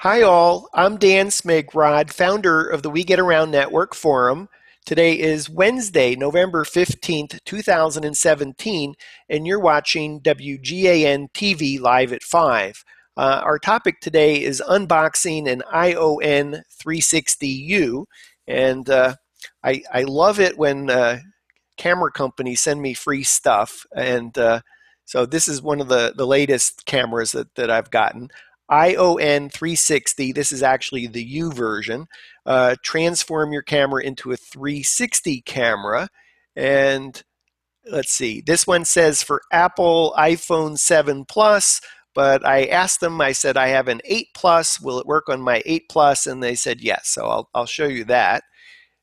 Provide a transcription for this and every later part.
Hi, all. I'm Dan Smigrod, founder of the We Get Around Network Forum. Today is Wednesday, November 15th, 2017, and you're watching WGAN TV live at 5. Uh, our topic today is unboxing an ION 360U, and uh, I, I love it when uh, camera companies send me free stuff, and uh, so this is one of the, the latest cameras that, that I've gotten. ION 360, this is actually the U version, uh, transform your camera into a 360 camera. And let's see, this one says for Apple iPhone 7 Plus, but I asked them, I said, I have an 8 Plus, will it work on my 8 Plus? And they said yes, so I'll, I'll show you that.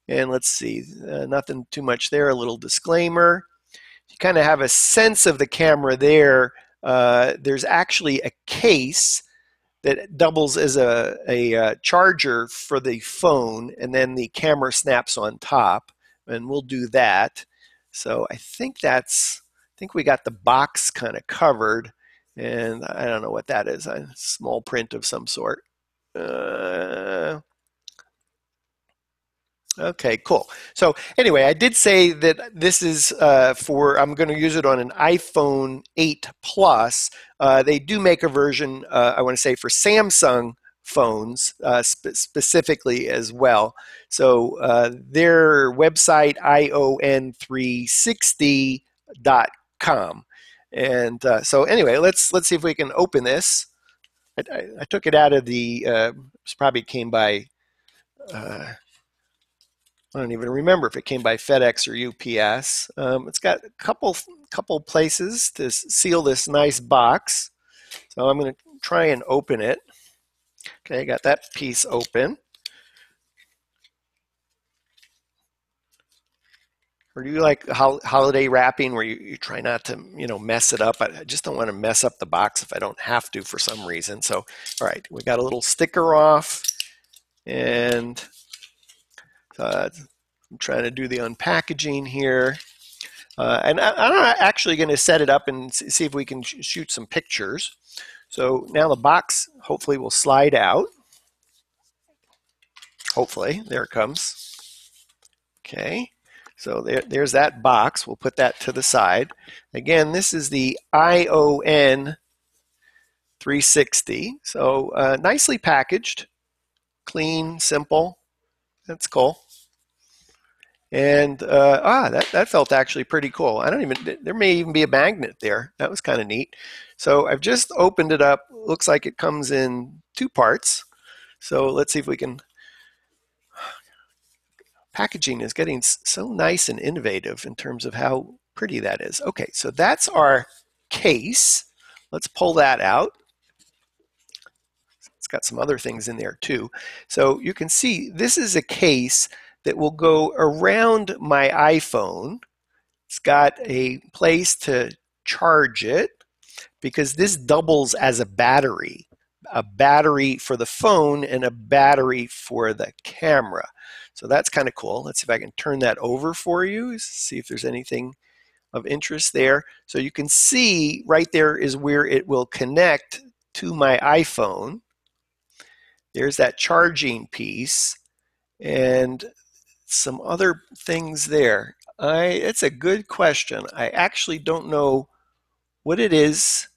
And let's see, uh, nothing too much there, a little disclaimer. You kind of have a sense of the camera there. Uh, there's actually a case that doubles as a, a, uh, charger for the phone and then the camera snaps on top and we'll do that. So I think that's I think we got the box kind of covered and I don't know what that is a small print of some sort. Uh, Okay, cool. So anyway, I did say that this is uh, for, I'm going to use it on an iPhone 8 Plus. Uh, they do make a version, uh, I want to say, for Samsung phones uh, spe- specifically as well. So uh, their website, ion360.com. And uh, so anyway, let's let's see if we can open this. I, I, I took it out of the, probably came by I don't even remember if it came by FedEx or UPS. Um, it's got a couple couple places to seal this nice box. So I'm going to try and open it. Okay, I got that piece open. Or do you like holiday wrapping where you, you try not to, you know, mess it up? I just don't want to mess up the box if I don't have to for some reason. So, all right, we got a little sticker off and uh, I'm trying to do the unpackaging here. Uh, and I, am actually going to set it up and see if we can sh shoot some pictures. So now the box hopefully will slide out. Hopefully, there it comes. Okay, so there, there's that box. We'll put that to the side. Again, this is the ION 360. So uh, nicely packaged, clean, simple. That's cool. And uh, ah, that, that felt actually pretty cool. I don't even, there may even be a magnet there. That was kind of neat. So I've just opened it up. Looks like it comes in two parts. So let's see if we can, packaging is getting so nice and innovative in terms of how pretty that is. Okay, so that's our case. Let's pull that out. It's got some other things in there too. So you can see this is a case that will go around my iPhone. It's got a place to charge it because this doubles as a battery a battery for the phone and a battery for the camera. So that's kind of cool. Let's see if I can turn that over for you, see if there's anything of interest there. So you can see right there is where it will connect to my iPhone. There's that charging piece. And some other things there. I it's a good question. I actually don't know what it is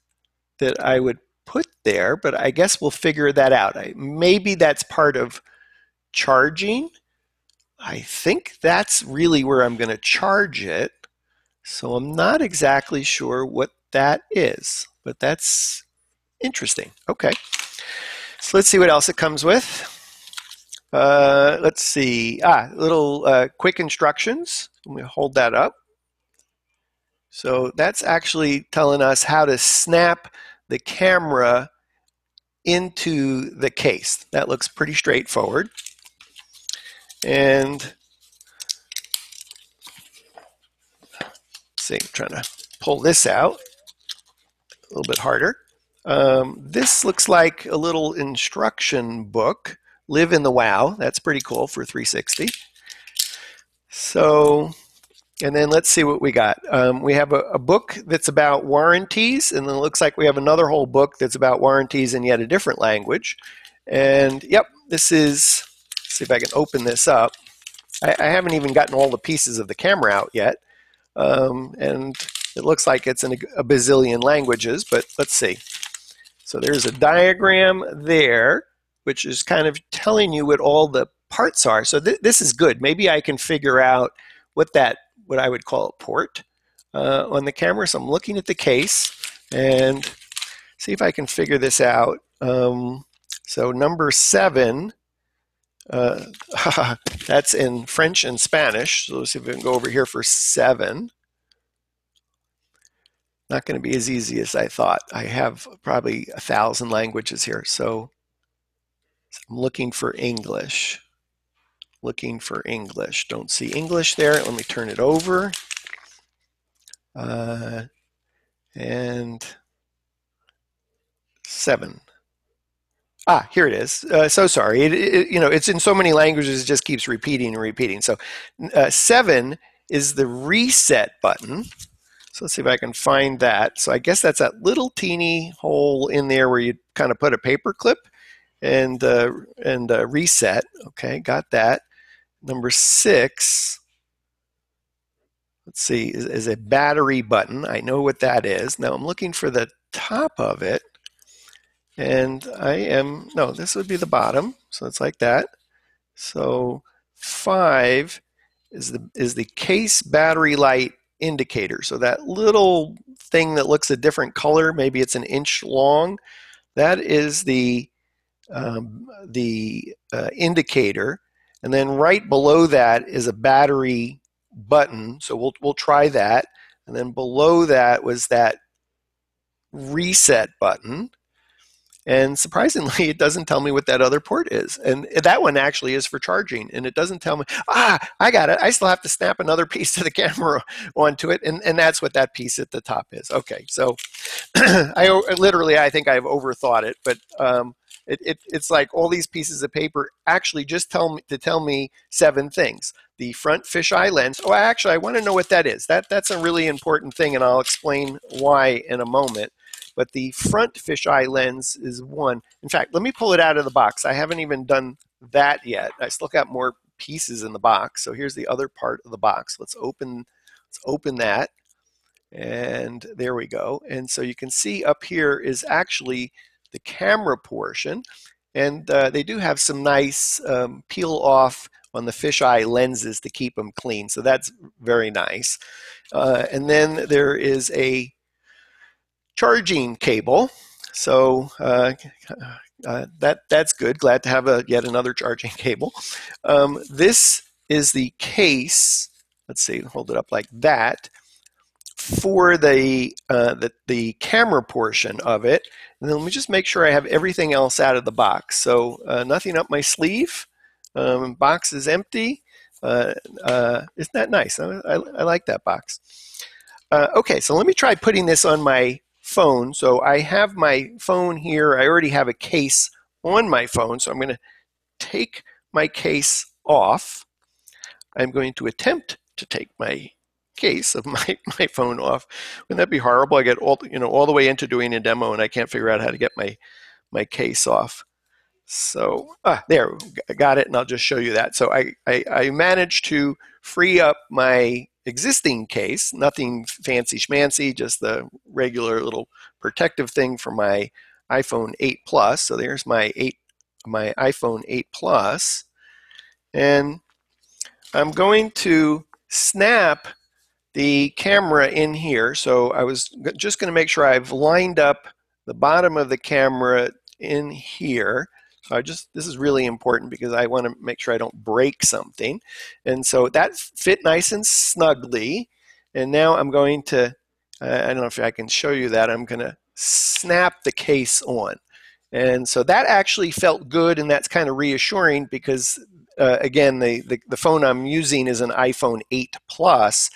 that I would put there, but I guess we'll figure that out. I, maybe that's part of charging. I think that's really where I'm going to charge it. So I'm not exactly sure what that is, but that's interesting. Okay. So let's see what else it comes with. Uh, let's see. Ah, little uh, quick instructions. Let me hold that up. So that's actually telling us how to snap the camera into the case. That looks pretty straightforward. And see, I'm trying to pull this out a little bit harder. Um, this looks like a little instruction book live in the wow. That's pretty cool for 360. So, and then let's see what we got. Um, we have a, a, book that's about warranties, and then it looks like we have another whole book that's about warranties in yet a different language. And yep, this is, see if I can open this up. I, I haven't even gotten all the pieces of the camera out yet. Um, and it looks like it's in a, a bazillion languages, but let's see. So there's a diagram there, which is kind of telling you what all the parts are. So th this is good. Maybe I can figure out what that, what I would call a port uh, on the camera. So I'm looking at the case and see if I can figure this out. Um, so number seven, uh, that's in French and Spanish. So let's see if we can go over here for seven. Not going to be as easy as I thought. I have probably a thousand languages here. So I'm looking for English. Looking for English. Don't see English there. Let me turn it over. Uh, and seven. Ah, here it is. Uh, so sorry. It, it, you know, it's in so many languages, it just keeps repeating and repeating. So uh, seven is the reset button. So let's see if I can find that. So I guess that's that little teeny hole in there where you kind of put a paper clip and uh, and uh, reset. Okay, got that. Number six. Let's see, is, is a battery button. I know what that is. Now I'm looking for the top of it. And I am, no, this would be the bottom. So it's like that. So five is the, is the case battery light indicator. So that little thing that looks a different color, maybe it's an inch long, that is the, um, the uh, indicator. And then right below that is a battery button. So we'll, we'll try that. And then below that was that reset button. And surprisingly, it doesn't tell me what that other port is. And that one actually is for charging. And it doesn't tell me, ah, I got it. I still have to snap another piece of the camera onto it. And, and that's what that piece at the top is. Okay, so I literally, I think I've overthought it. But um, it, it, it's like all these pieces of paper actually just tell me to tell me seven things. The front fisheye lens. Oh, actually, I want to know what that is. That that's a really important thing, and I'll explain why in a moment but the front fisheye lens is one. In fact, let me pull it out of the box. I haven't even done that yet. I still got more pieces in the box. So here's the other part of the box. Let's open, let's open that. And there we go. And so you can see up here is actually the camera portion. And uh, they do have some nice um, peel off on the fisheye lenses to keep them clean. So that's very nice. Uh, and then there is a charging cable. So uh, uh, that that's good. Glad to have a yet another charging cable. Um, this is the case. Let's see, hold it up like that for the, uh, the the camera portion of it. And then let me just make sure I have everything else out of the box. So uh, nothing up my sleeve. Um, box is empty. Uh, uh, isn't that nice? I, I, I like that box. okay, so let me try putting this on my phone. So I have my phone here. I already have a case on my phone. So I'm going to take my case off. I'm going to attempt to take my case of my, my phone off. Wouldn't that be horrible? I get all you know all the way into doing a demo and I can't figure out how to get my my case off. So ah, there, I got it, and I'll just show you that. So I, I, I managed to free up my existing case, nothing fancy schmancy, just the regular little protective thing for my iPhone 8 Plus. So there's my 8 my iPhone 8 Plus. And I'm going to snap the camera in here. So I was just going to make sure I've lined up the bottom of the camera in here. So I just, this is really important because I want to make sure I don't break something. And so that fit nice and snugly. And now I'm going to, I don't know if I can show you that, I'm going to snap the case on. And so that actually felt good and that's kind of reassuring because uh, again, the, the, the, phone I'm using is an iPhone 8 Plus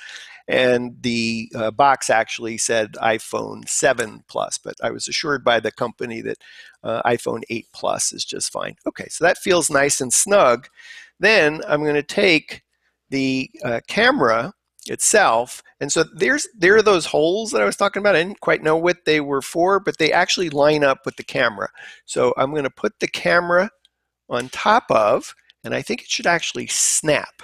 and the uh, box actually said iPhone 7 Plus, but I was assured by the company that uh, iPhone 8 Plus is just fine. Okay, so that feels nice and snug. Then I'm going to take the uh, camera itself. And so there's there are those holes that I was talking about. I didn't quite know what they were for, but they actually line up with the camera. So I'm going to put the camera on top of, and I think it should actually snap.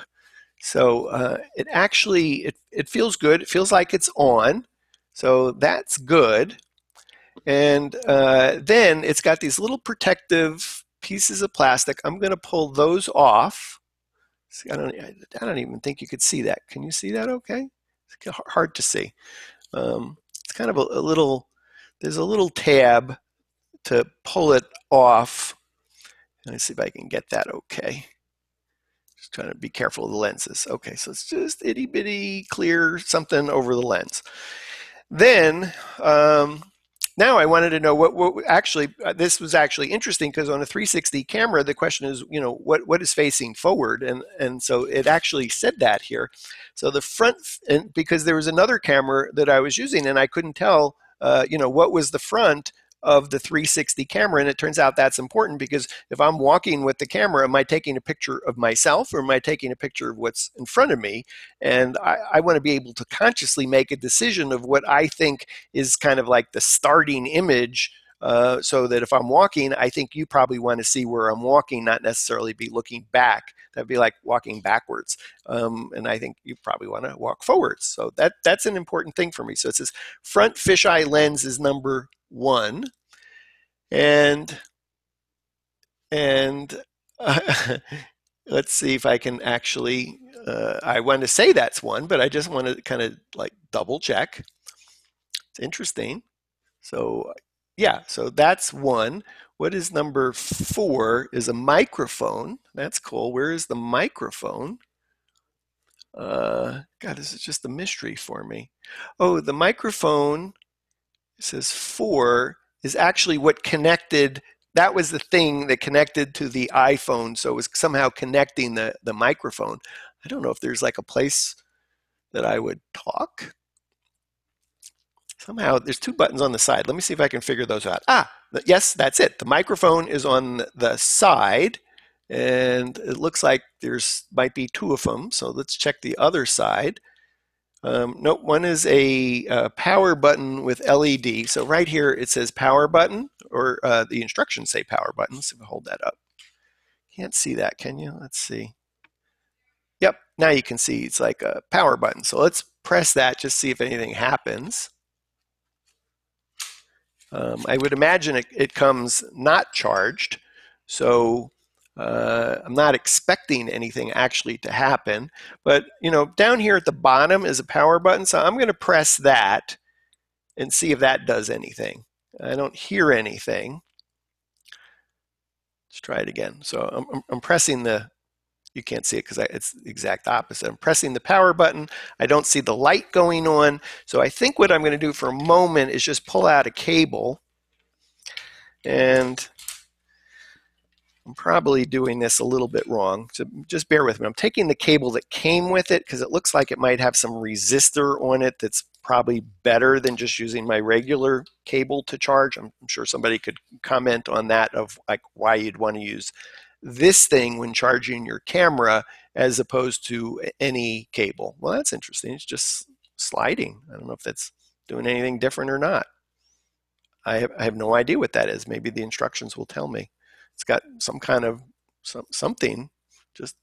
So uh, it actually it, it feels good. It feels like it's on. So that's good. And uh, then it's got these little protective pieces of plastic. I'm going to pull those off. See, I don't, I don't even think you could see that. Can you see that okay? It's hard to see. Um, it's kind of a, a little, there's a little tab to pull it off. Let me see if I can get that okay. Trying to be careful of the lenses. Okay, so it's just itty bitty clear something over the lens. Then, um, now I wanted to know what, what actually uh, this was actually interesting because on a 360 camera the question is you know what what is facing forward and and so it actually said that here so the front and because there was another camera that I was using and I couldn't tell uh, you know what was the front of the 360 camera. And it turns out that's important because if I'm walking with the camera, am I taking a picture of myself or am I taking a picture of what's in front of me? And I, I want to be able to consciously make a decision of what I think is kind of like the starting image. Uh, so that if I'm walking, I think you probably want to see where I'm walking, not necessarily be looking back. That'd be like walking backwards. Um, and I think you probably want to walk forwards. So that that's an important thing for me. So it says front fisheye lens is number one and and uh, let's see if I can actually. Uh, I want to say that's one, but I just want to kind of like double check. It's interesting. So yeah, so that's one. What is number four? Is a microphone. That's cool. Where is the microphone? Uh, God, this is just a mystery for me. Oh, the microphone. It says four is actually what connected that was the thing that connected to the iPhone. So it was somehow connecting the, the microphone. I don't know if there's like a place that I would talk. Somehow there's two buttons on the side. Let me see if I can figure those out. Ah, yes, that's it. The microphone is on the side and it looks like there's might be two of them. So let's check the other side. Um, nope, one is a uh, power button with LED. So right here it says power button, or uh, the instructions say power button. Let's hold that up. Can't see that, can you? Let's see. Yep, now you can see it's like a power button. So let's press that, just see if anything happens. Um, I would imagine it, it comes not charged. So uh, I'm not expecting anything actually to happen, but you know, down here at the bottom is a power button, so I'm going to press that and see if that does anything. I don't hear anything. Let's try it again. So I'm, I'm pressing the, you can't see it because it's the exact opposite. I'm pressing the power button. I don't see the light going on. So I think what I'm going to do for a moment is just pull out a cable and I'm probably doing this a little bit wrong, so just bear with me. I'm taking the cable that came with it because it looks like it might have some resistor on it that's probably better than just using my regular cable to charge. I'm, I'm sure somebody could comment on that of like why you'd want to use this thing when charging your camera as opposed to any cable. Well, that's interesting. It's just sliding. I don't know if that's doing anything different or not. I have, I have no idea what that is. Maybe the instructions will tell me. It's got some kind of some, something. Just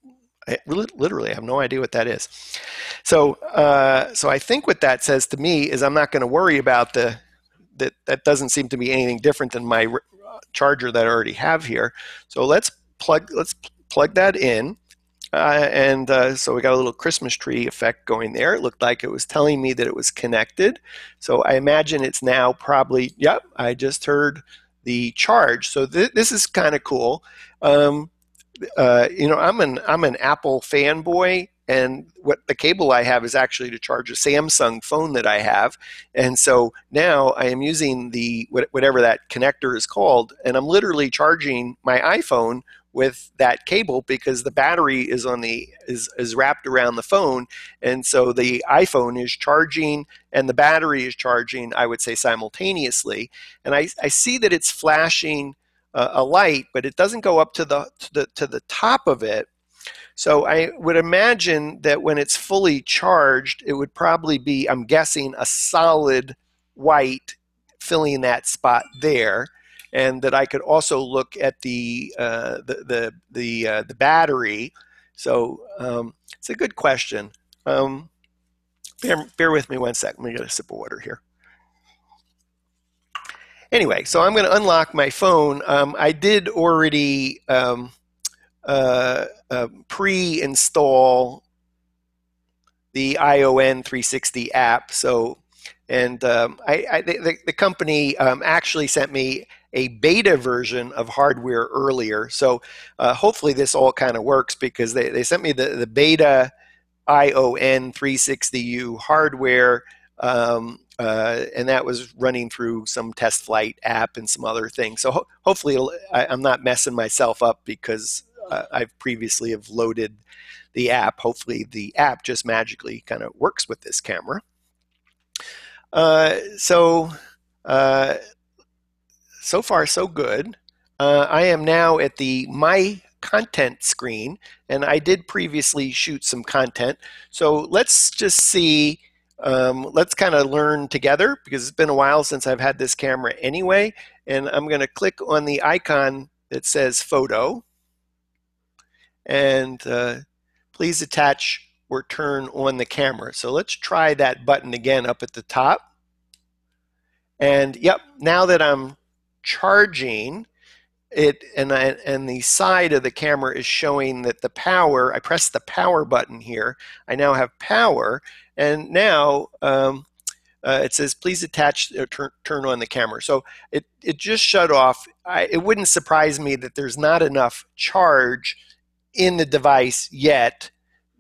I really, literally have no idea what that is. So, uh, so I think what that says to me is I'm not going to worry about the that. That doesn't seem to be anything different than my charger that I already have here. So let's plug let's plug that in. Uh, and uh, so we got a little Christmas tree effect going there. It looked like it was telling me that it was connected. So I imagine it's now probably, yep, I just heard the charge. So th- this is kind of cool. Um, uh, you know, I'm an I'm an Apple fanboy, and what the cable I have is actually to charge a Samsung phone that I have, and so now I am using the whatever that connector is called, and I'm literally charging my iPhone with that cable because the battery is on the is, is wrapped around the phone. And so the iphone is charging and the battery is charging i would say simultaneously. And i, I see that it's flashing uh, a light but it doesn't go up to the, to the to the top of it. So I would imagine that when it's fully charged, it would probably be, I'm guessing, a solid white filling that spot there. And that I could also look at the uh, the the the, uh, the battery. So um, it's a good question. Um, bear, bear with me one sec. Let me get a sip of water here. Anyway, so I'm going to unlock my phone. Um, I did already um, uh, uh, pre-install the ION 360 app. So, and um, I, I, the, the company um, actually sent me a beta version of hardware earlier. So uh, hopefully this all kind of works because they, they sent me the, the beta ION 360U hardware. Um, uh, and that was running through some test flight app and some other things. So ho- hopefully I, am not messing myself up because uh, I've previously have loaded the app. Hopefully, the app just magically kind of works with this camera. Uh, so, uh, so far, so good. Uh, I am now at the My Content screen, and I did previously shoot some content. So let's just see. Um, let's kind of learn together because it's been a while since I've had this camera anyway. And I'm going to click on the icon that says photo and uh, please attach or turn on the camera. So let's try that button again up at the top. And yep, now that I'm charging it and, I, and the side of the camera is showing that the power, I press the power button here. I now have power and now um, uh, it says please attach or turn, turn on the camera. So it, it just shut off. I, it wouldn't surprise me that there's not enough charge in the device yet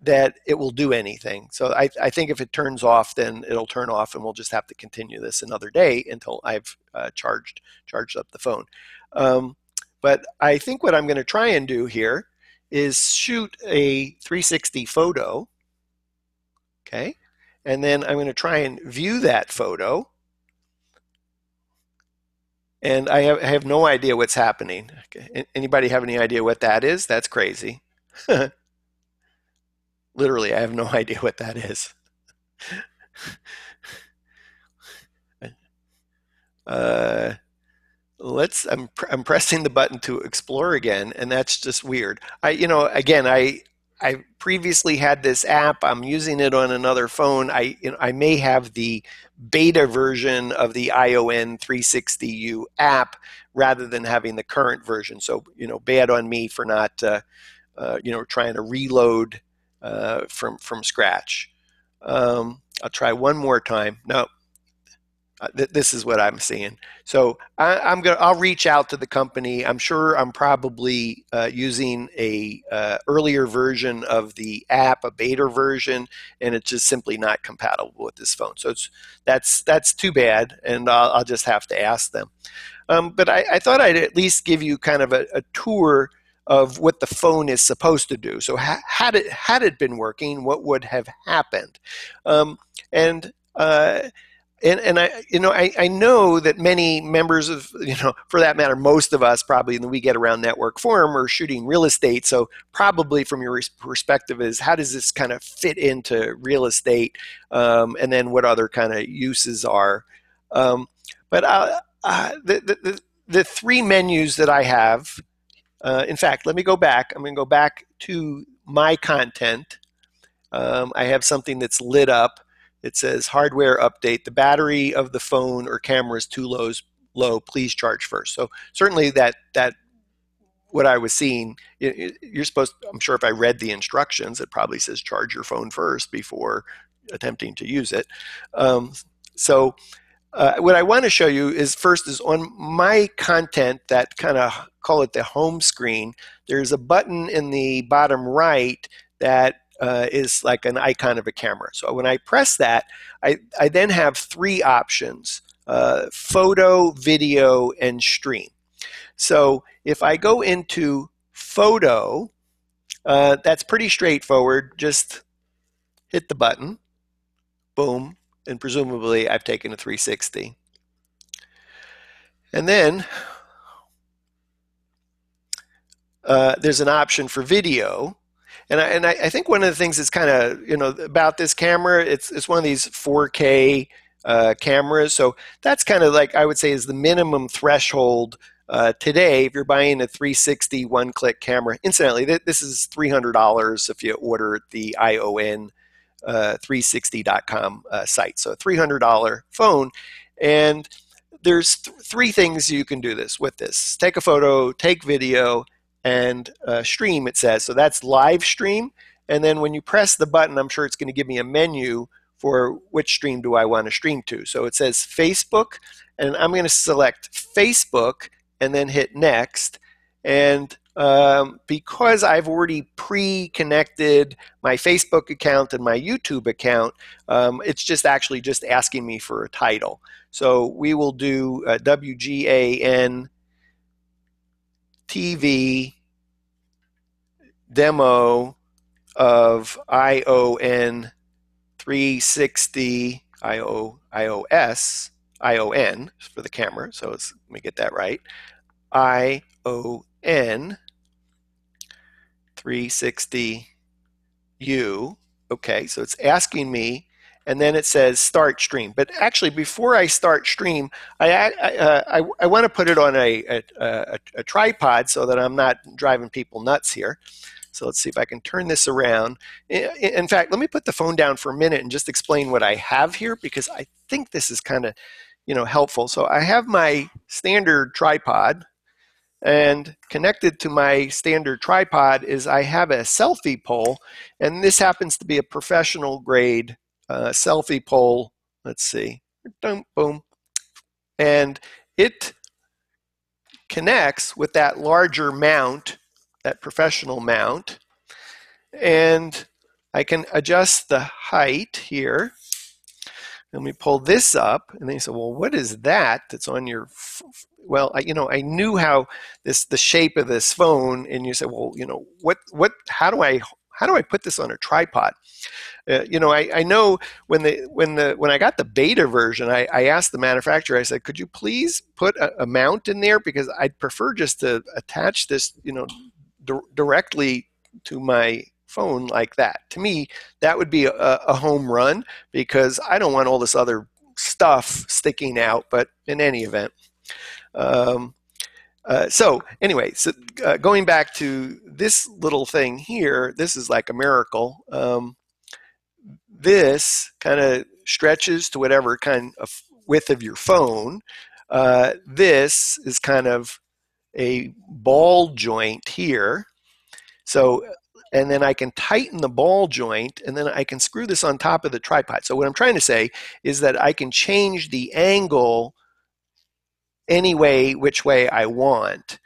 that it will do anything. So I, I, think if it turns off, then it'll turn off, and we'll just have to continue this another day until I've uh, charged charged up the phone. Um, but I think what I'm going to try and do here is shoot a 360 photo. Okay, and then I'm going to try and view that photo. And I have, I have no idea what's happening. Okay. Anybody have any idea what that is? That's crazy. Literally, I have no idea what that is. uh, let's. I'm I'm pressing the button to explore again, and that's just weird. I, you know, again, I I previously had this app. I'm using it on another phone. I you know, I may have the beta version of the ION 360U app rather than having the current version. So you know, bad on me for not uh, uh, you know, trying to reload uh, from from scratch. Um, I'll try one more time. No, uh, th- this is what I'm seeing. So I, am gonna I'll reach out to the company. I'm sure I'm probably uh, using a uh, earlier version of the app, a beta version, and it's just simply not compatible with this phone. So it's that's that's too bad, and I'll, I'll just have to ask them. Um, but I, I, thought I'd at least give you kind of a, a tour of what the phone is supposed to do. So ha- had it had it been working, what would have happened? Um, and uh, and, and I, you know, I, I know that many members of, you know, for that matter, most of us probably in the We Get Around Network forum are shooting real estate. So probably from your perspective is how does this kind of fit into real estate, um, and then what other kind of uses are. Um, but uh, uh, the, the the three menus that I have uh, in fact, let me go back. I'm going to go back to my content. Um, I have something that's lit up. It says hardware update. The battery of the phone or camera is too low. Low. Please charge first. So certainly that that what I was seeing. You're supposed. I'm sure if I read the instructions, it probably says charge your phone first before attempting to use it. Um, so uh, what I want to show you is first is on my content that kind of call it the home screen. There's a button in the bottom right that uh, is like an icon of a camera. So when I press that, I, I then have three options, uh, photo, video, and stream. So if I go into photo, uh, that's pretty straightforward. Just hit the button, boom, and presumably I've taken a 360. And then uh, there's an option for video. And I, and I, I think one of the things that's kind of you know about this camera, it's it's one of these 4K uh, cameras. So that's kind of like I would say is the minimum threshold uh, today if you're buying a 360 one-click camera. Incidentally, th- this is $300 if you order the ION uh, 360.com uh, site. So a $300 phone, and there's th- three things you can do this with this: take a photo, take video, and uh, stream. It says so. That's live stream. And then when you press the button, I'm sure it's going to give me a menu for which stream do I want to stream to. So it says Facebook, and I'm going to select Facebook and then hit next. And um, because I've already pre-connected my Facebook account and my YouTube account, um, it's just actually just asking me for a title. So we will do uh, WGAN TV demo of ION 360 IO, iOS, ION for the camera. So let me get that right. ION 360U. Okay, so it's asking me, and then it says start stream. But actually, before I start stream, I I, uh, I, I want to put it on a, a, a, a tripod so that I'm not driving people nuts here. So let's see if I can turn this around. In fact, let me put the phone down for a minute and just explain what I have here because I think this is kind of, you know, helpful. So I have my standard tripod and connected to my standard tripod is I have a selfie pole and this happens to be a professional grade selfie pole. Let's see, boom, boom. And it connects with that larger mount that professional mount. And I can adjust the height here. Let me pull this up, and then you say, "Well, what is that that's on your?" well, I, you know, I knew how this the shape of this phone, and you say, "Well, you know, what what? How do I how do I put this on a tripod?" Uh, you know, I, I know when the when the when I got the beta version, I, I asked the manufacturer. I said, "Could you please put a, a mount in there because I'd prefer just to attach this, you know, di- directly to my phone like that. To me, that would be a, a, home run because I don't want all this other stuff sticking out. But in any event, um, uh, so anyway, so uh, going back to this little thing here, this is like a miracle. Um, this kind of stretches to whatever kind of width of your phone. Uh, this is kind of a ball joint here. So, and then I can tighten the ball joint and then I can screw this on top of the tripod. So what I'm trying to say is that I can change the angle any way, which way I want.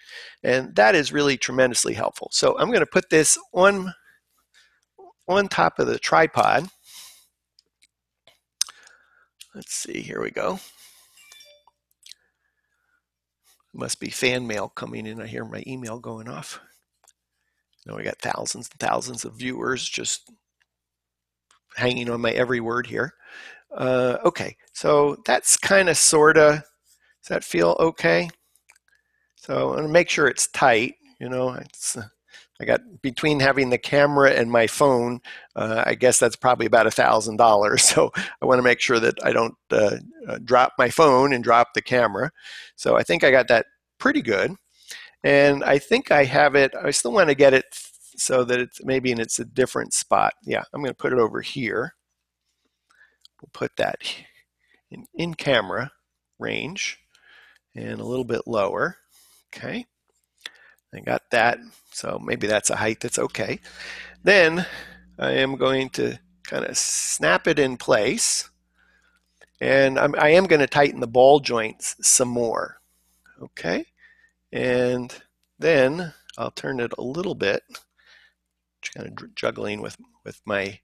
And that is really tremendously helpful. So I'm going to put this on, on top of the tripod. Let's see, here we go. Must be fan mail coming in. I hear my email going off. Now we got thousands and thousands of viewers just hanging on my every word here. Uh, okay, so that's kind of sort of, does that feel okay? So I'm to make sure it's tight. You know, it's, I got between having the camera and my phone, uh, I guess that's probably about a thousand dollars. So I want to make sure that I don't uh, uh, drop my phone and drop the camera. So I think I got that pretty good. And I think I have it, I still want to get it so that it's maybe in it's a different spot. Yeah, I'm going to put it over here. We'll put that in, in camera range and a little bit lower. Okay. I got that. So maybe that's a height that's okay. Then I am going to kind of snap it in place. And I'm, I am going to tighten the ball joints some more. Okay. And then I'll turn it a little bit. Just kind of juggling with, with my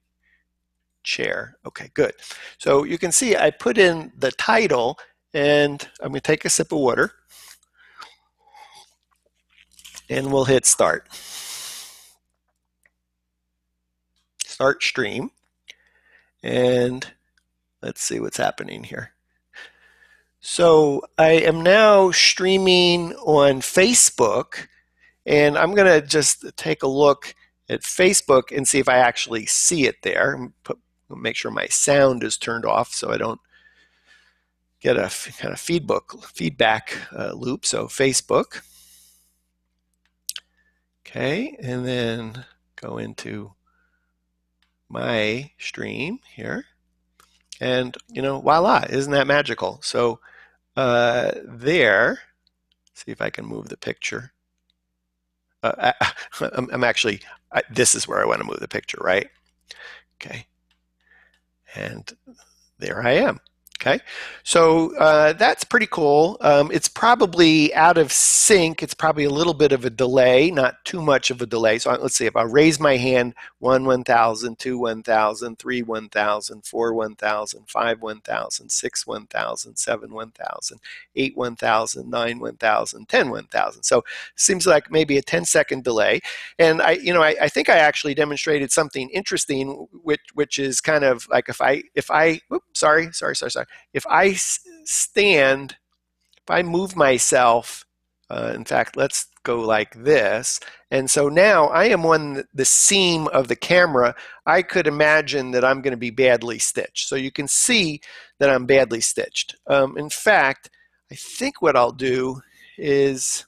chair. Okay, good. So you can see I put in the title and I'm going to take a sip of water and we'll hit start. Start stream. And let's see what's happening here. So I am now streaming on Facebook, and I'm going to just take a look at Facebook and see if I actually see it there. Put, make sure my sound is turned off so I don't get a kind of feedback feedback uh, loop. So Facebook. Okay, and then go into my stream here. And, you know, voila, isn't that magical? So uh, there, see if I can move the picture. Uh, I, am actually, I, this is where I want to move the picture, right? Okay. And there I am. Okay, so uh, that's pretty cool. Um, it's probably out of sync. It's probably a little bit of a delay, not too much of a delay. So let's see if I raise my hand 1 1000, 2 1000, 3 1000, 4 1000, 5 1000, 6 1000, 7 1000, 8 1000, 9 1000, 10 1000. So seems like maybe a 10 second delay. And I, you know, I, I think I actually demonstrated something interesting, which which is kind of like if I if I, oops, sorry, sorry, sorry, sorry if I stand, if I move myself, uh, in fact, let's go like this. And so now I am on the seam of the camera. I could imagine that I'm going to be badly stitched. So you can see that I'm badly stitched. Um, in fact, I think what I'll do is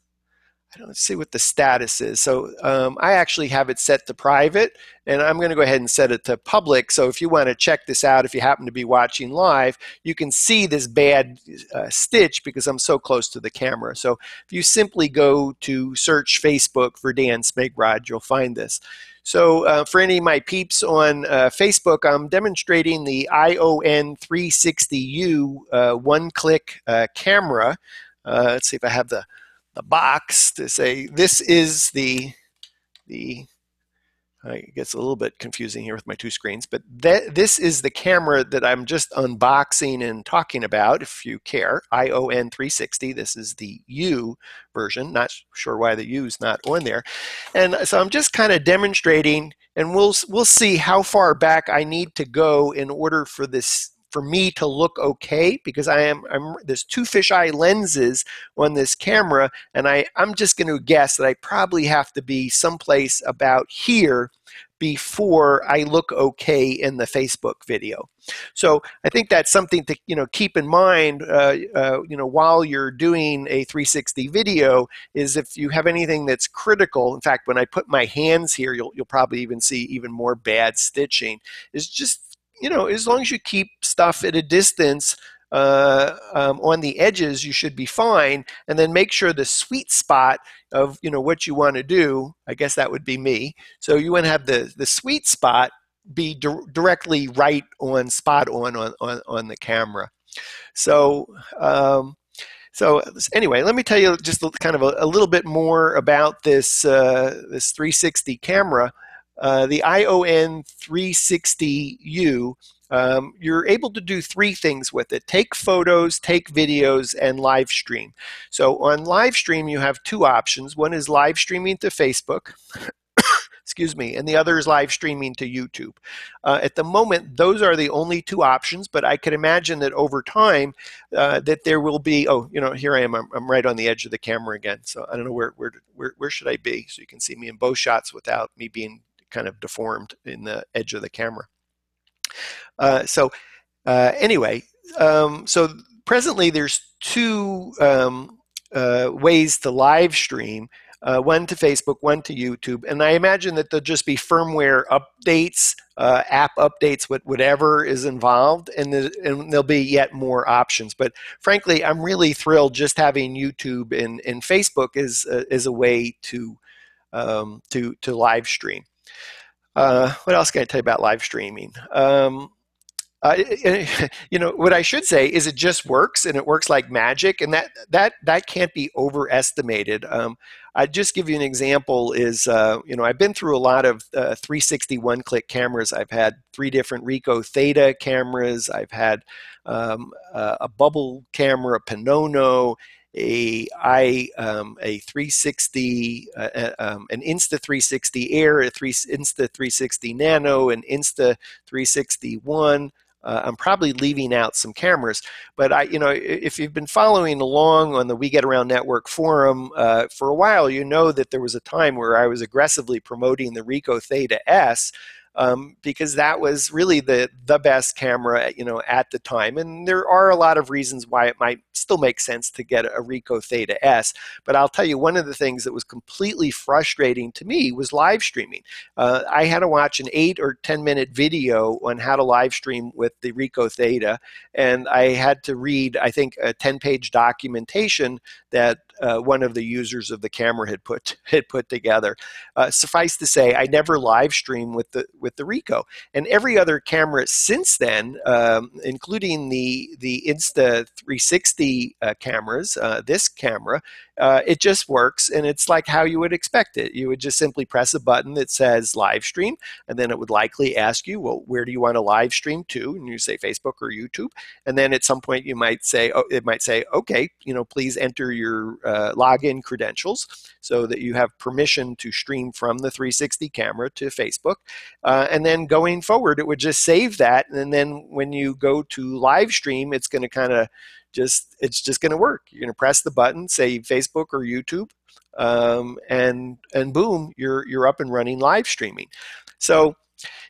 I don't see what the status is. So um, I actually have it set to private, and I'm going to go ahead and set it to public. So if you want to check this out, if you happen to be watching live, you can see this bad uh, stitch because I'm so close to the camera. So if you simply go to search Facebook for Dan Smigrod, you'll find this. So uh, for any of my peeps on uh, Facebook, I'm demonstrating the ION 360U uh, one-click uh, camera. Uh, let's see if I have the the box to say this is the the it gets a little bit confusing here with my two screens, but that, this is the camera that I'm just unboxing and talking about, if you care, ION 360. This is the U version. Not sure why the U is not on there. And so I'm just kind of demonstrating, and we'll, we'll see how far back I need to go in order for this for me to look okay because I am I'm, there's two fisheye lenses on this camera and I I'm just going to guess that I probably have to be someplace about here before I look okay in the Facebook video. So I think that's something to you know keep in mind. Uh, uh, you know while you're doing a 360 video is if you have anything that's critical. In fact, when I put my hands here, you'll you'll probably even see even more bad stitching. Is just you know, as long as you keep stuff at a distance uh, um, on the edges, you should be fine. And then make sure the sweet spot of you know what you want to do. I guess that would be me. So you want to have the the sweet spot be di- directly right on spot on on on, on the camera. So. Um, so anyway, let me tell you just kind of a, a little bit more about this uh, this 360 camera. Uh, the ION 360U, um, you're able to do three things with it take photos, take videos, and live stream. So on live stream, you have two options. One is live streaming to Facebook. excuse me, and the other is live streaming to YouTube. Uh, at the moment, those are the only two options, but I can imagine that over time uh, that there will be, oh, you know, here I am, I'm, I'm, right on the edge of the camera again. So I don't know where, where, where, where should I be? So you can see me in both shots without me being kind of deformed in the edge of the camera. Uh, so uh, anyway, um, so presently there's two um, uh, ways to live stream. Uh, one to Facebook, one to YouTube, and I imagine that there'll just be firmware updates, uh, app updates, whatever is involved, and, the, and, there'll be yet more options. But frankly, I'm really thrilled just having YouTube and, and Facebook is is a way to um, to to live stream. Uh, what else can I tell you about live streaming? Um, uh, you know what I should say is it just works and it works like magic, and that that that can't be overestimated. Um, I just give you an example. Is uh, you know I've been through a lot of uh, 360 one-click cameras. I've had three different Ricoh Theta cameras. I've had um, a bubble camera, a Panono, a i um, a 360 uh, uh, um, an insta 360 air a 3 insta 360 nano an insta 360 one uh, I'm probably leaving out some cameras. But I, you know, if you've been following along on the We Get Around Network forum uh, for a while, you know that there was a time where I was aggressively promoting the Ricoh Theta S um, because that was really the the best camera you know at the time. And there are a lot of reasons why it might still make sense to get a Ricoh Theta S. But I'll tell you one of the things that was completely frustrating to me was live streaming. Uh, I had to watch an 8 or 10 minute video on how to live stream with the Ricoh Theta. And I had to read I think a 10 page documentation that uh, one of the users of the camera had put had put together. Uh, suffice to say, I never live stream with the with the Ricoh, and every other camera since then, um, including the the Insta 360 uh, cameras, uh, this camera, uh, it just works, and it's like how you would expect it. You would just simply press a button that says live stream, and then it would likely ask you, well, where do you want to live stream to? And you say Facebook or YouTube, and then at some point you might say, oh, it might say, okay, you know, please enter your uh, login credentials so that you have permission to stream from the 360 camera to Facebook. Uh, and then going forward, it would just save that. And then when you go to live stream, it's going to kind of just, it's just going to work. You're going to press the button, say Facebook or YouTube, um, and, and boom, you're, you're up and running live streaming. So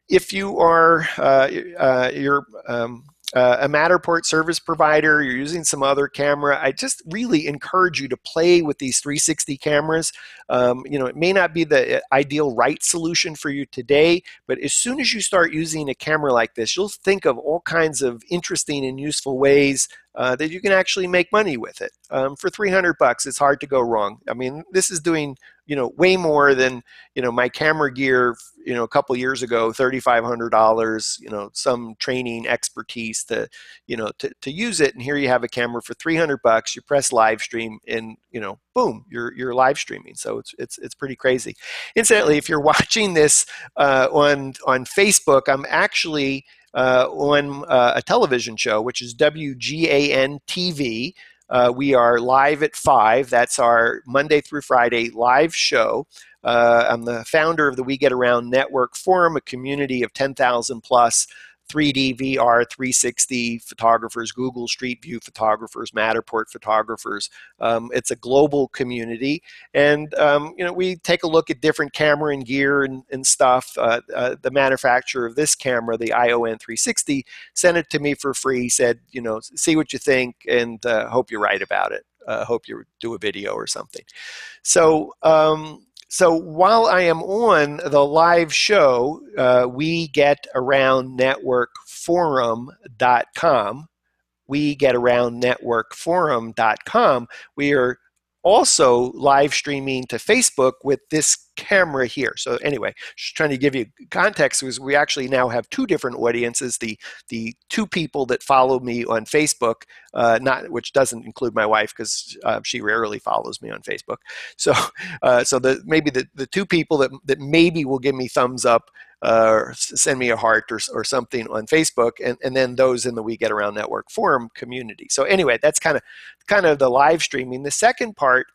if you are, uh, uh, you're, um, uh, a Matterport service provider, you're using some other camera, I just really encourage you to play with these 360 cameras. Um, you know, it may not be the uh, ideal right solution for you today, but as soon as you start using a camera like this, you'll think of all kinds of interesting and useful ways uh, that you can actually make money with it. Um, for 300 bucks, it's hard to go wrong. I mean, this is doing you know way more than you know my camera gear you know a couple years ago $3500 you know some training expertise to you know to, to use it. And here you have a camera for 300 bucks you press live stream and you know boom you're you're live streaming. So it's it's it's pretty crazy. Incidentally if you're watching this uh, on on facebook i'm actually uh, on uh, a television show, which is WGAN TV. Uh, we are live at 5. That's our Monday through Friday live show. Uh, I'm the founder of the We Get Around Network Forum, a community of 10,000 plus 3D, VR, 360 photographers, Google Street View photographers, Matterport photographers. Um, it's a global community, and um, you know we take a look at different camera and gear and, and stuff. Uh, uh, the manufacturer of this camera, the ION 360, sent it to me for free. Said, you know, see what you think, and uh, hope you're right about it. Uh, hope you do a video or something. So. Um, so while I am on the live show, uh, we get around networkforum.com. We get around networkforum.com. We are also live streaming to Facebook with this camera here. So anyway, just trying to give you context was we actually now have two different audiences. The the two people that follow me on Facebook, uh, not which doesn't include my wife because uh, she rarely follows me on Facebook. So uh, so the maybe the, the two people that that maybe will give me thumbs up uh, send me a heart or, or something on Facebook, and, and then those in the We Get Around Network forum community. So anyway, that's kind of kind of the live streaming. The second part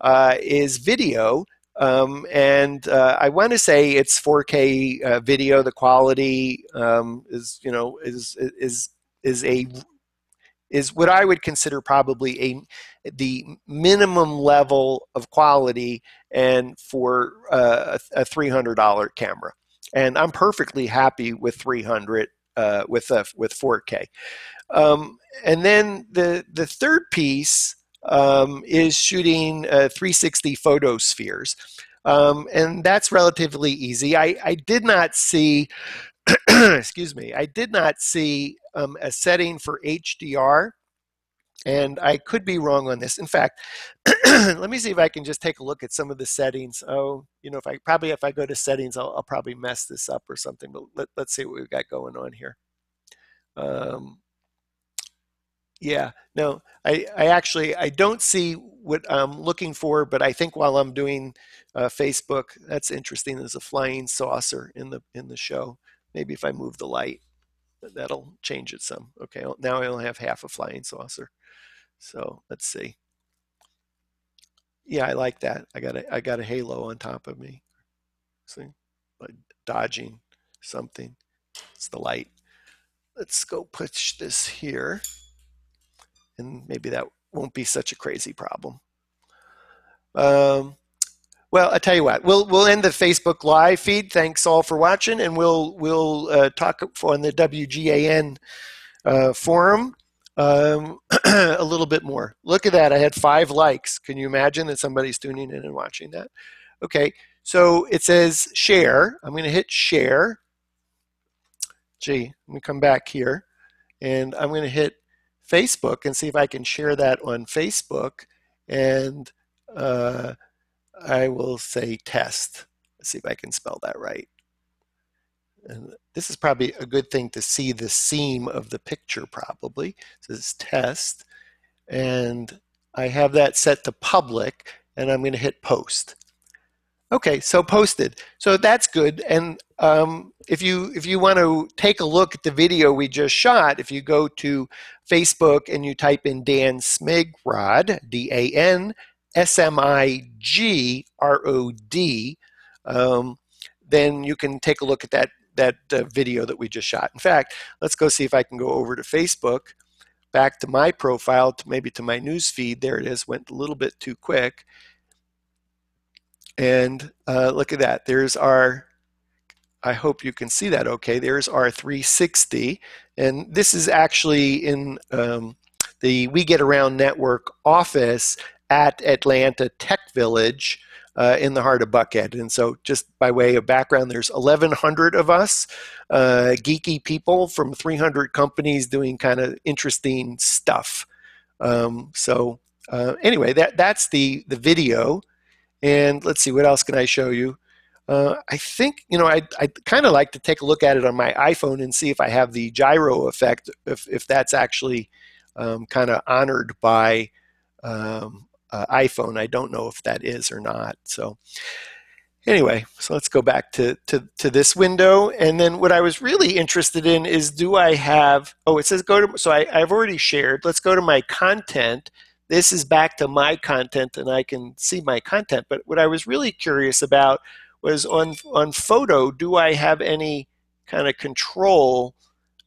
uh, is video. Um, and uh, I want to say it's 4K uh, video. The quality um, is, you know, is is is a is what I would consider probably a the minimum level of quality, and for uh, a, a $300 camera. And I'm perfectly happy with 300 uh, with uh, with 4K. Um, and then the the third piece um, is shooting uh, 360 photospheres. Um, and that's relatively easy. I, I did not see, excuse me, I did not see um, a setting for HDR, and I could be wrong on this. In fact, let me see if I can just take a look at some of the settings. Oh, you know, if I probably if I go to settings, I'll, I'll probably mess this up or something. But let, us see what we've got going on here. Um, yeah, no, I, I actually I don't see what I'm looking for, but I think while I'm doing uh, Facebook, that's interesting. There's a flying saucer in the in the show. Maybe if I move the light, that'll change it some. Okay, now I only have half a flying saucer. So let's see. Yeah, I like that. I got a I got a halo on top of me. See, like dodging something. It's the light. let's go push this here. And maybe that won't be such a crazy problem. Um, well, I tell you what, we'll we'll end the Facebook Live feed. Thanks all for watching, and we'll we'll uh, talk on the WGAN uh, forum um, a little bit more. Look at that! I had five likes. Can you imagine that somebody's tuning in and watching that? Okay, so it says share. I'm going to hit share. Gee, let me come back here, and I'm going to hit Facebook and see if I can share that on Facebook and. Uh, I will say test. Let's see if I can spell that right. And this is probably a good thing to see the seam of the picture probably. It says test. And I have that set to public and I'm going to hit post. Okay, so posted. So that's good. And um, if you if you want to take a look at the video we just shot, if you go to Facebook and you type in Dan Smigrod, D A N S M I G R O D, um, then you can take a look at that that uh, video that we just shot. In fact, let's go see if I can go over to Facebook, back to my profile, to maybe to my news feed. There it is. Went a little bit too quick. And uh, look at that. There's our. I hope you can see that okay. There's our 360, and this is actually in um, the We Get Around Network office at Atlanta Tech Village uh, in the heart of Buckhead. And so, just by way of background, there's 1,100 of us, uh, geeky people from 300 companies doing kind of interesting stuff. Um, so, uh, anyway, that that's the the video. And let's see, what else can I show you? Uh, I think you know I I kind of like to take a look at it on my iPhone and see if I have the gyro effect, if if that's actually um, kind of honored by um, uh, iPhone. I don't know if that is or not. So anyway, so let's go back to, to, to this window. And then what I was really interested in is do I have, oh, it says go to, so I, I've already shared. Let's go to my content. This is back to my content and I can see my content. But what I was really curious about was on, on photo, do I have any kind of control?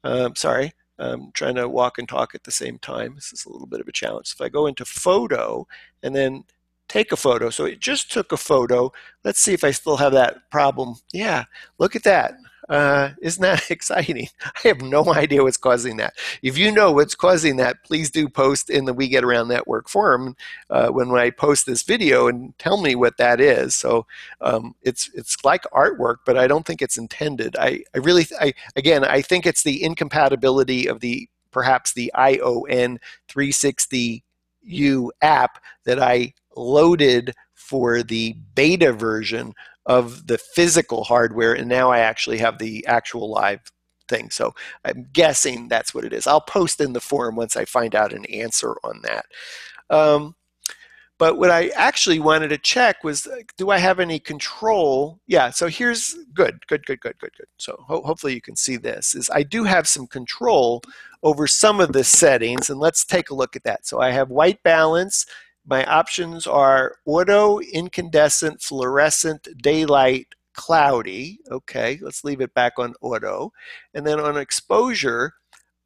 Um, sorry, I'm trying to walk and talk at the same time. This is a little bit of a challenge. If I go into photo and then take a photo, so it just took a photo. Let's see if I still have that problem. Yeah, look at that. Uh, isn't that exciting? I have no idea what's causing that. If you know what's causing that, please do post in the We Get Around Network forum uh, when I post this video and tell me what that is. So um, it's it's like artwork, but I don't think it's intended. I, I really, I, again, I think it's the incompatibility of the perhaps the ION 360U app that I loaded for the beta version of the physical hardware, and now I actually have the actual live thing. So I'm guessing that's what it is. I'll post in the forum once I find out an answer on that. Um, but what I actually wanted to check was, do I have any control? Yeah, so here's good, good, good, good, good, good. So ho hopefully you can see this, is I do have some control over some of the settings, and let's take a look at that. So I have white balance, my options are auto, incandescent, fluorescent, daylight, cloudy. Okay, let's leave it back on auto. And then on exposure,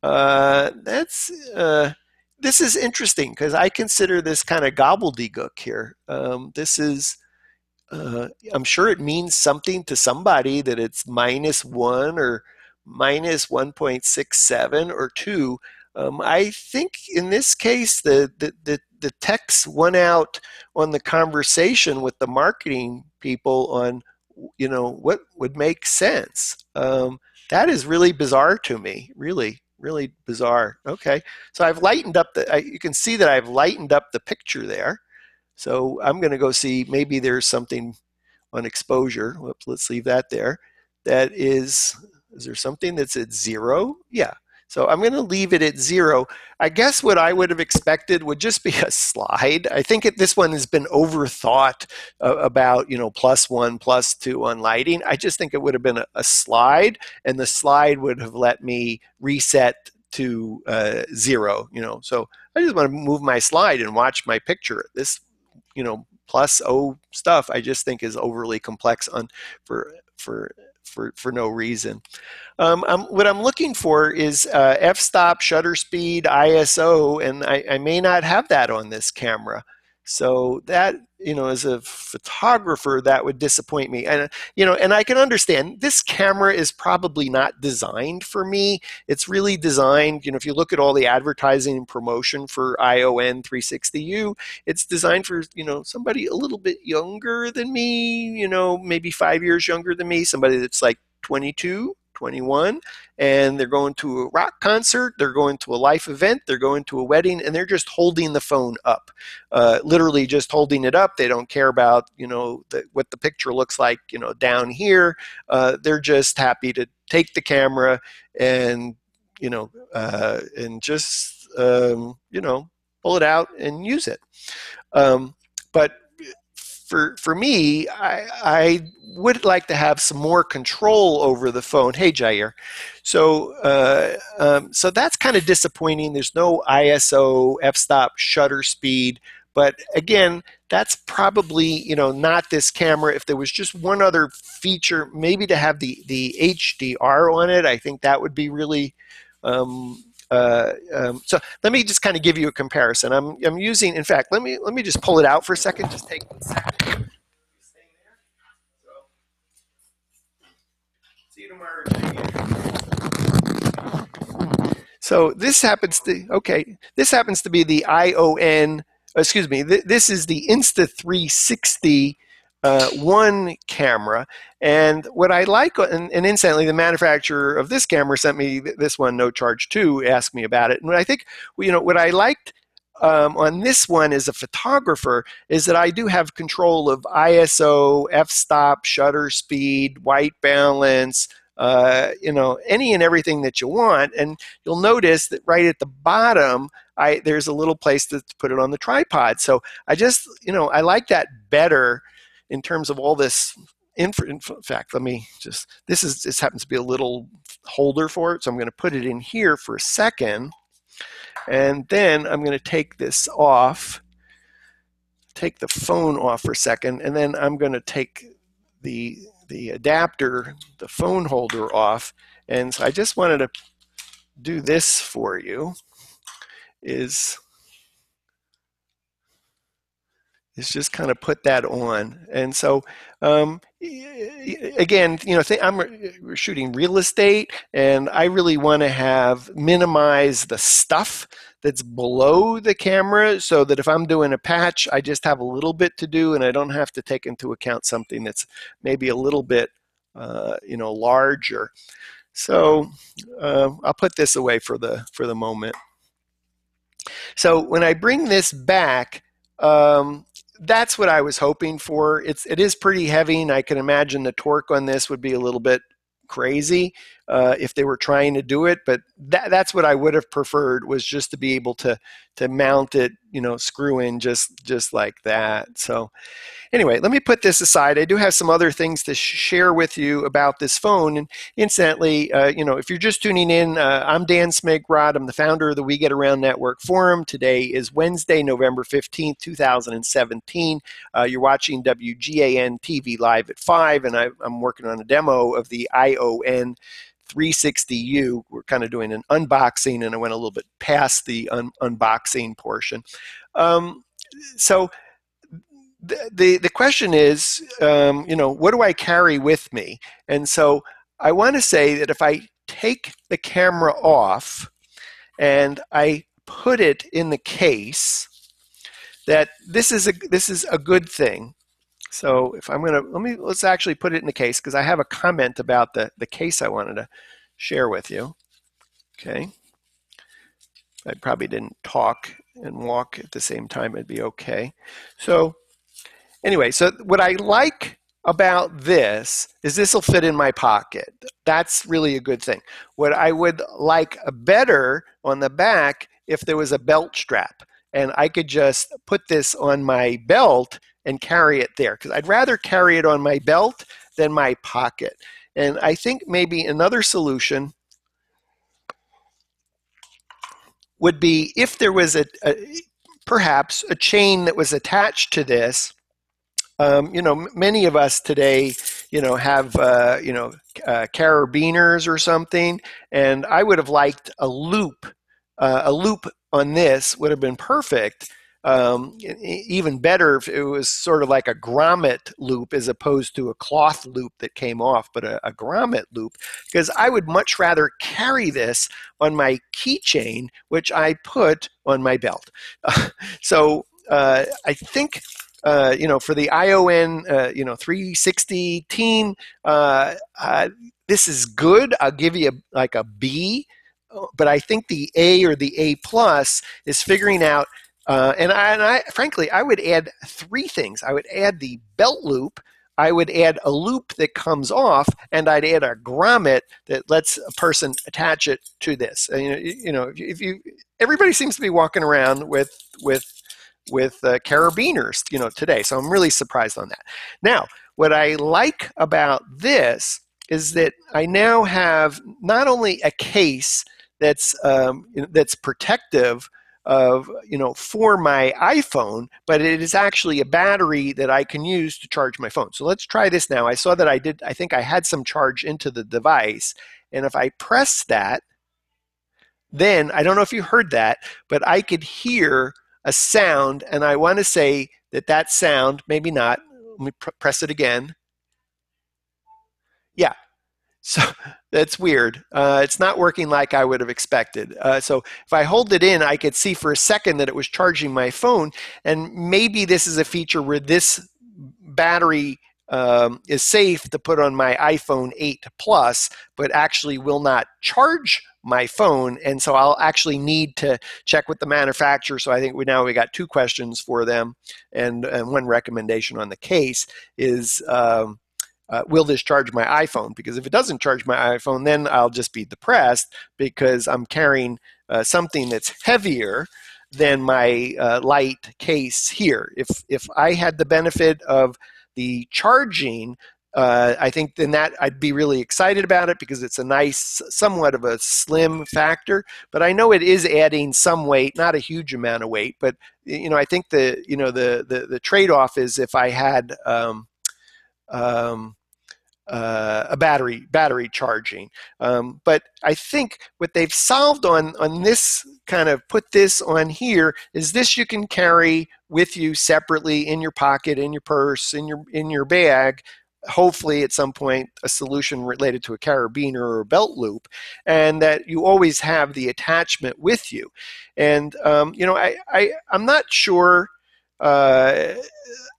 uh, that's uh, this is interesting because I consider this kind of gobbledygook here. Um, this is uh, I'm sure it means something to somebody that it's minus one or minus 1.67 or two. Um, I think in this case, the, the, the, the techs went out on the conversation with the marketing people on, you know, what would make sense. Um, that is really bizarre to me, really, really bizarre. Okay, so I've lightened up the, I, you can see that I've lightened up the picture there. So I'm going to go see maybe there's something on exposure. Whoops, let's leave that there. That is, is there something that's at zero? Yeah. So I'm going to leave it at zero. I guess what I would have expected would just be a slide. I think it, this one has been overthought uh, about, you know, plus one, plus two on lighting. I just think it would have been a, a slide, and the slide would have let me reset to uh, zero, you know. So I just want to move my slide and watch my picture. This, you know, plus O stuff I just think is overly complex on for for for, for no reason. Um, I'm, what I'm looking for is uh, f-stop, shutter speed, ISO, and I, I may not have that on this camera. So that you know, as a photographer, that would disappoint me. And you know, and I can understand this camera is probably not designed for me. It's really designed. You know, if you look at all the advertising and promotion for ION 360U, it's designed for you know somebody a little bit younger than me. You know, maybe five years younger than me. Somebody that's like 22 21 and they're going to a rock concert, they're going to a life event, they're going to a wedding, and they're just holding the phone up, uh, literally just holding it up. They don't care about you know the, what the picture looks like you know down here. Uh, they're just happy to take the camera and you know uh, and just um, you know pull it out and use it. Um, but for for me, I, I would like to have some more control over the phone. Hey, Jair. So uh, um, so that's kind of disappointing. There's no ISO, f-stop, shutter speed. But again, that's probably you know not this camera. If there was just one other feature, maybe to have the the HDR on it, I think that would be really um, uh, um, so let me just kind of give you a comparison. I'm, I'm using, in fact, let me let me just pull it out for a second. Just take one second. See you tomorrow. So this happens to okay. This happens to be the ION. Excuse me. Th this is the Insta360 uh, one camera. And what I like, and, and, incidentally, the manufacturer of this camera sent me this one, no charge too, asked me about it. And I think, you know, what I liked um, on this one as a photographer is that I do have control of ISO, f-stop, shutter speed, white balance, uh, you know, any and everything that you want. And you'll notice that right at the bottom, I, there's a little place to put it on the tripod. So I just, you know, I like that better in terms of all this in fact, let me just, this is, this happens to be a little holder for it. So I'm going to put it in here for a second. And then I'm going to take this off, take the phone off for a second. And then I'm going to take the, the adapter, the phone holder off. And so I just wanted to do this for you is is just kind of put that on. And so, um, again, you know, I'm shooting real estate, and I really want to have minimize the stuff that's below the camera, so that if I'm doing a patch, I just have a little bit to do, and I don't have to take into account something that's maybe a little bit, uh, you know, larger. So uh, I'll put this away for the for the moment. So when I bring this back, um, that's what I was hoping for. It's it is pretty heavy, and I can imagine the torque on this would be a little bit crazy uh, if they were trying to do it. But that, that's what I would have preferred was just to be able to to mount it, you know, screw in just just like that. So anyway, let me put this aside. I do have some other things to share with you about this phone. And incidentally, uh, you know, if you're just tuning in, uh, I'm Dan Smigrod. I'm the founder of the We Get Around Network Forum. Today is Wednesday, November 15th, 2017. Uh, you're watching WGAN TV live at 5, and I, I'm working on a demo of the ION 360U. We're kind of doing an unboxing, and I went a little bit past the un- unboxing portion. Um, so the, the, question is, um, you know, what do I carry with me? And so I want to say that if I take the camera off and I put it in the case, that this is a this is a good thing. So if I'm gonna let me let's actually put it in the case because I have a comment about the the case I wanted to share with you. Okay. I probably didn't talk and walk at the same time. It'd be okay. So Anyway, so what I like about this is this will fit in my pocket. That's really a good thing. What I would like better on the back if there was a belt strap and I could just put this on my belt and carry it there because I'd rather carry it on my belt than my pocket. And I think maybe another solution would be if there was a, a perhaps a chain that was attached to this um, you know, many of us today you know, have uh, you know uh, carabiners or something, and I would have liked a loop. Uh, a loop on this would have been perfect. Um, even better if it was sort of like a grommet loop as opposed to a cloth loop that came off, but a, a grommet loop, because I would much rather carry this on my keychain, which I put on my belt. so uh, I think uh, you know, for the ION, uh, you know, 360 team, uh, uh, this is good. I'll give you a, like a B, but I think the A or the A plus is figuring out. Uh, and, I, and I, frankly, I would add three things. I would add the belt loop. I would add a loop that comes off, and I'd add a grommet that lets a person attach it to this. And, you know, you know, if you everybody seems to be walking around with with with uh, carabiners, you know, today. So I'm really surprised on that. Now, what I like about this is that I now have not only a case that's um, that's protective of you know for my iPhone, but it is actually a battery that I can use to charge my phone. So let's try this now. I saw that I did. I think I had some charge into the device, and if I press that, then I don't know if you heard that, but I could hear a sound, and I want to say that that sound, maybe not, let me pr- press it again. Yeah, so that's weird. Uh, it's not working like I would have expected. Uh, so if I hold it in, I could see for a second that it was charging my phone, and maybe this is a feature where this battery um, is safe to put on my iPhone 8 Plus, but actually will not charge my phone. And so I'll actually need to check with the manufacturer. So I think we now we got two questions for them, and, and one recommendation on the case is. Um, uh, will this charge my iPhone? Because if it doesn't charge my iPhone, then I'll just be depressed because I'm carrying uh, something that's heavier than my uh, light case here. If if I had the benefit of the charging, uh, I think then that I'd be really excited about it because it's a nice, somewhat of a slim factor. But I know it is adding some weight, not a huge amount of weight. But you know, I think the you know the the, the trade off is if I had um, um, uh, a battery battery charging. Um, but I think what they've solved on on this kind of put this on here is this you can carry with you separately in your pocket, in your purse, in your in your bag. Hopefully, at some point, a solution related to a carabiner or a belt loop, and that you always have the attachment with you. And um, you know, I, I I'm not sure uh,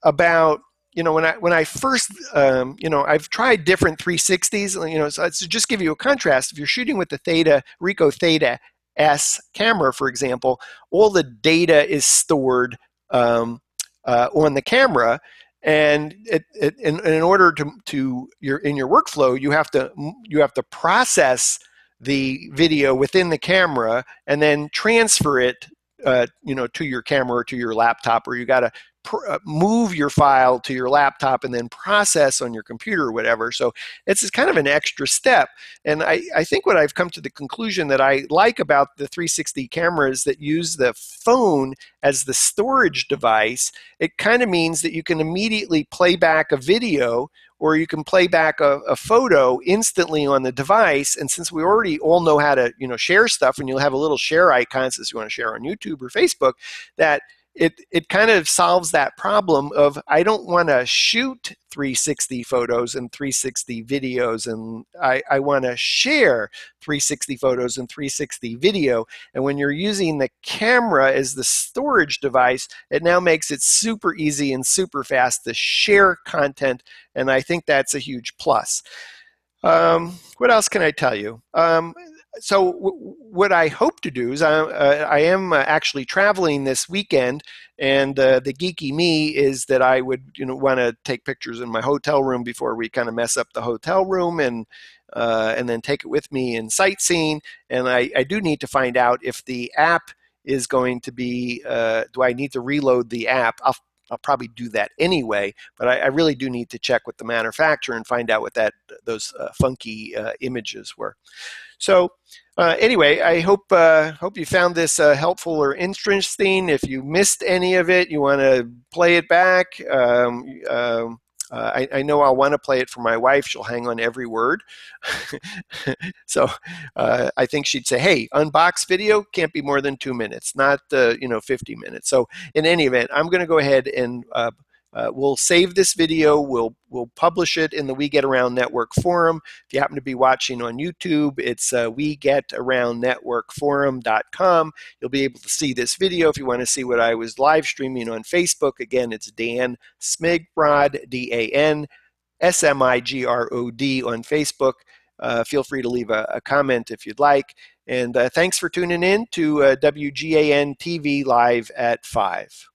about you know when I when I first um, you know I've tried different 360s you know so to just give you a contrast if you're shooting with the Theta Ricoh Theta S camera for example all the data is stored um, uh, on the camera. And it, it, in, in order to, to your in your workflow you have to you have to process the video within the camera and then transfer it uh, you know to your camera or to your laptop or you got to pr- uh, move your file to your laptop and then process on your computer or whatever. So it's kind of an extra step. And I, I think what I've come to the conclusion that I like about the 360 cameras that use the phone as the storage device, it kind of means that you can immediately play back a video or you can play back a, a, photo instantly on the device. And since we already all know how to, you know, share stuff, and you'll have a little share icon since you want to share on YouTube or Facebook, that it it kind of solves that problem of I don't want to shoot 360 photos and 360 videos and I, I want to share 360 photos and 360 video and when you're using the camera as the storage device it now makes it super easy and super fast to share content and I think that's a huge plus. Um, what else can I tell you? Um, so w- what I hope to do is I, uh, I am uh, actually traveling this weekend, and uh, the geeky me is that I would you know want to take pictures in my hotel room before we kind of mess up the hotel room and uh, and then take it with me in sightseeing. And I, I do need to find out if the app is going to be. Uh, do I need to reload the app? I'll I'll probably do that anyway, but I, I, really do need to check with the manufacturer and find out what that those uh, funky uh, images were. So uh, anyway, I hope uh, hope you found this uh, helpful or interesting. If you missed any of it, you want to play it back. Um, um, Uh, I, I, know I'll want to play it for my wife. She'll hang on every word. so uh, I think she'd say, "Hey, unbox video can't be more than two minutes, not uh, you know 50 minutes." So in any event, I'm going to go ahead and uh, we'll save this video. We'll we'll publish it in the We Get Around Network forum. If you happen to be watching on YouTube, it's uh, WeGetAroundNetworkForum.com. You'll be able to see this video. If you want to see what I was live streaming on Facebook, again, it's Dan Smigrod, D-A-N S-M-I-G-R-O-D on Facebook. Uh, feel free to leave a, a, comment if you'd like. And uh, thanks for tuning in to uh, WGAN TV live at 5.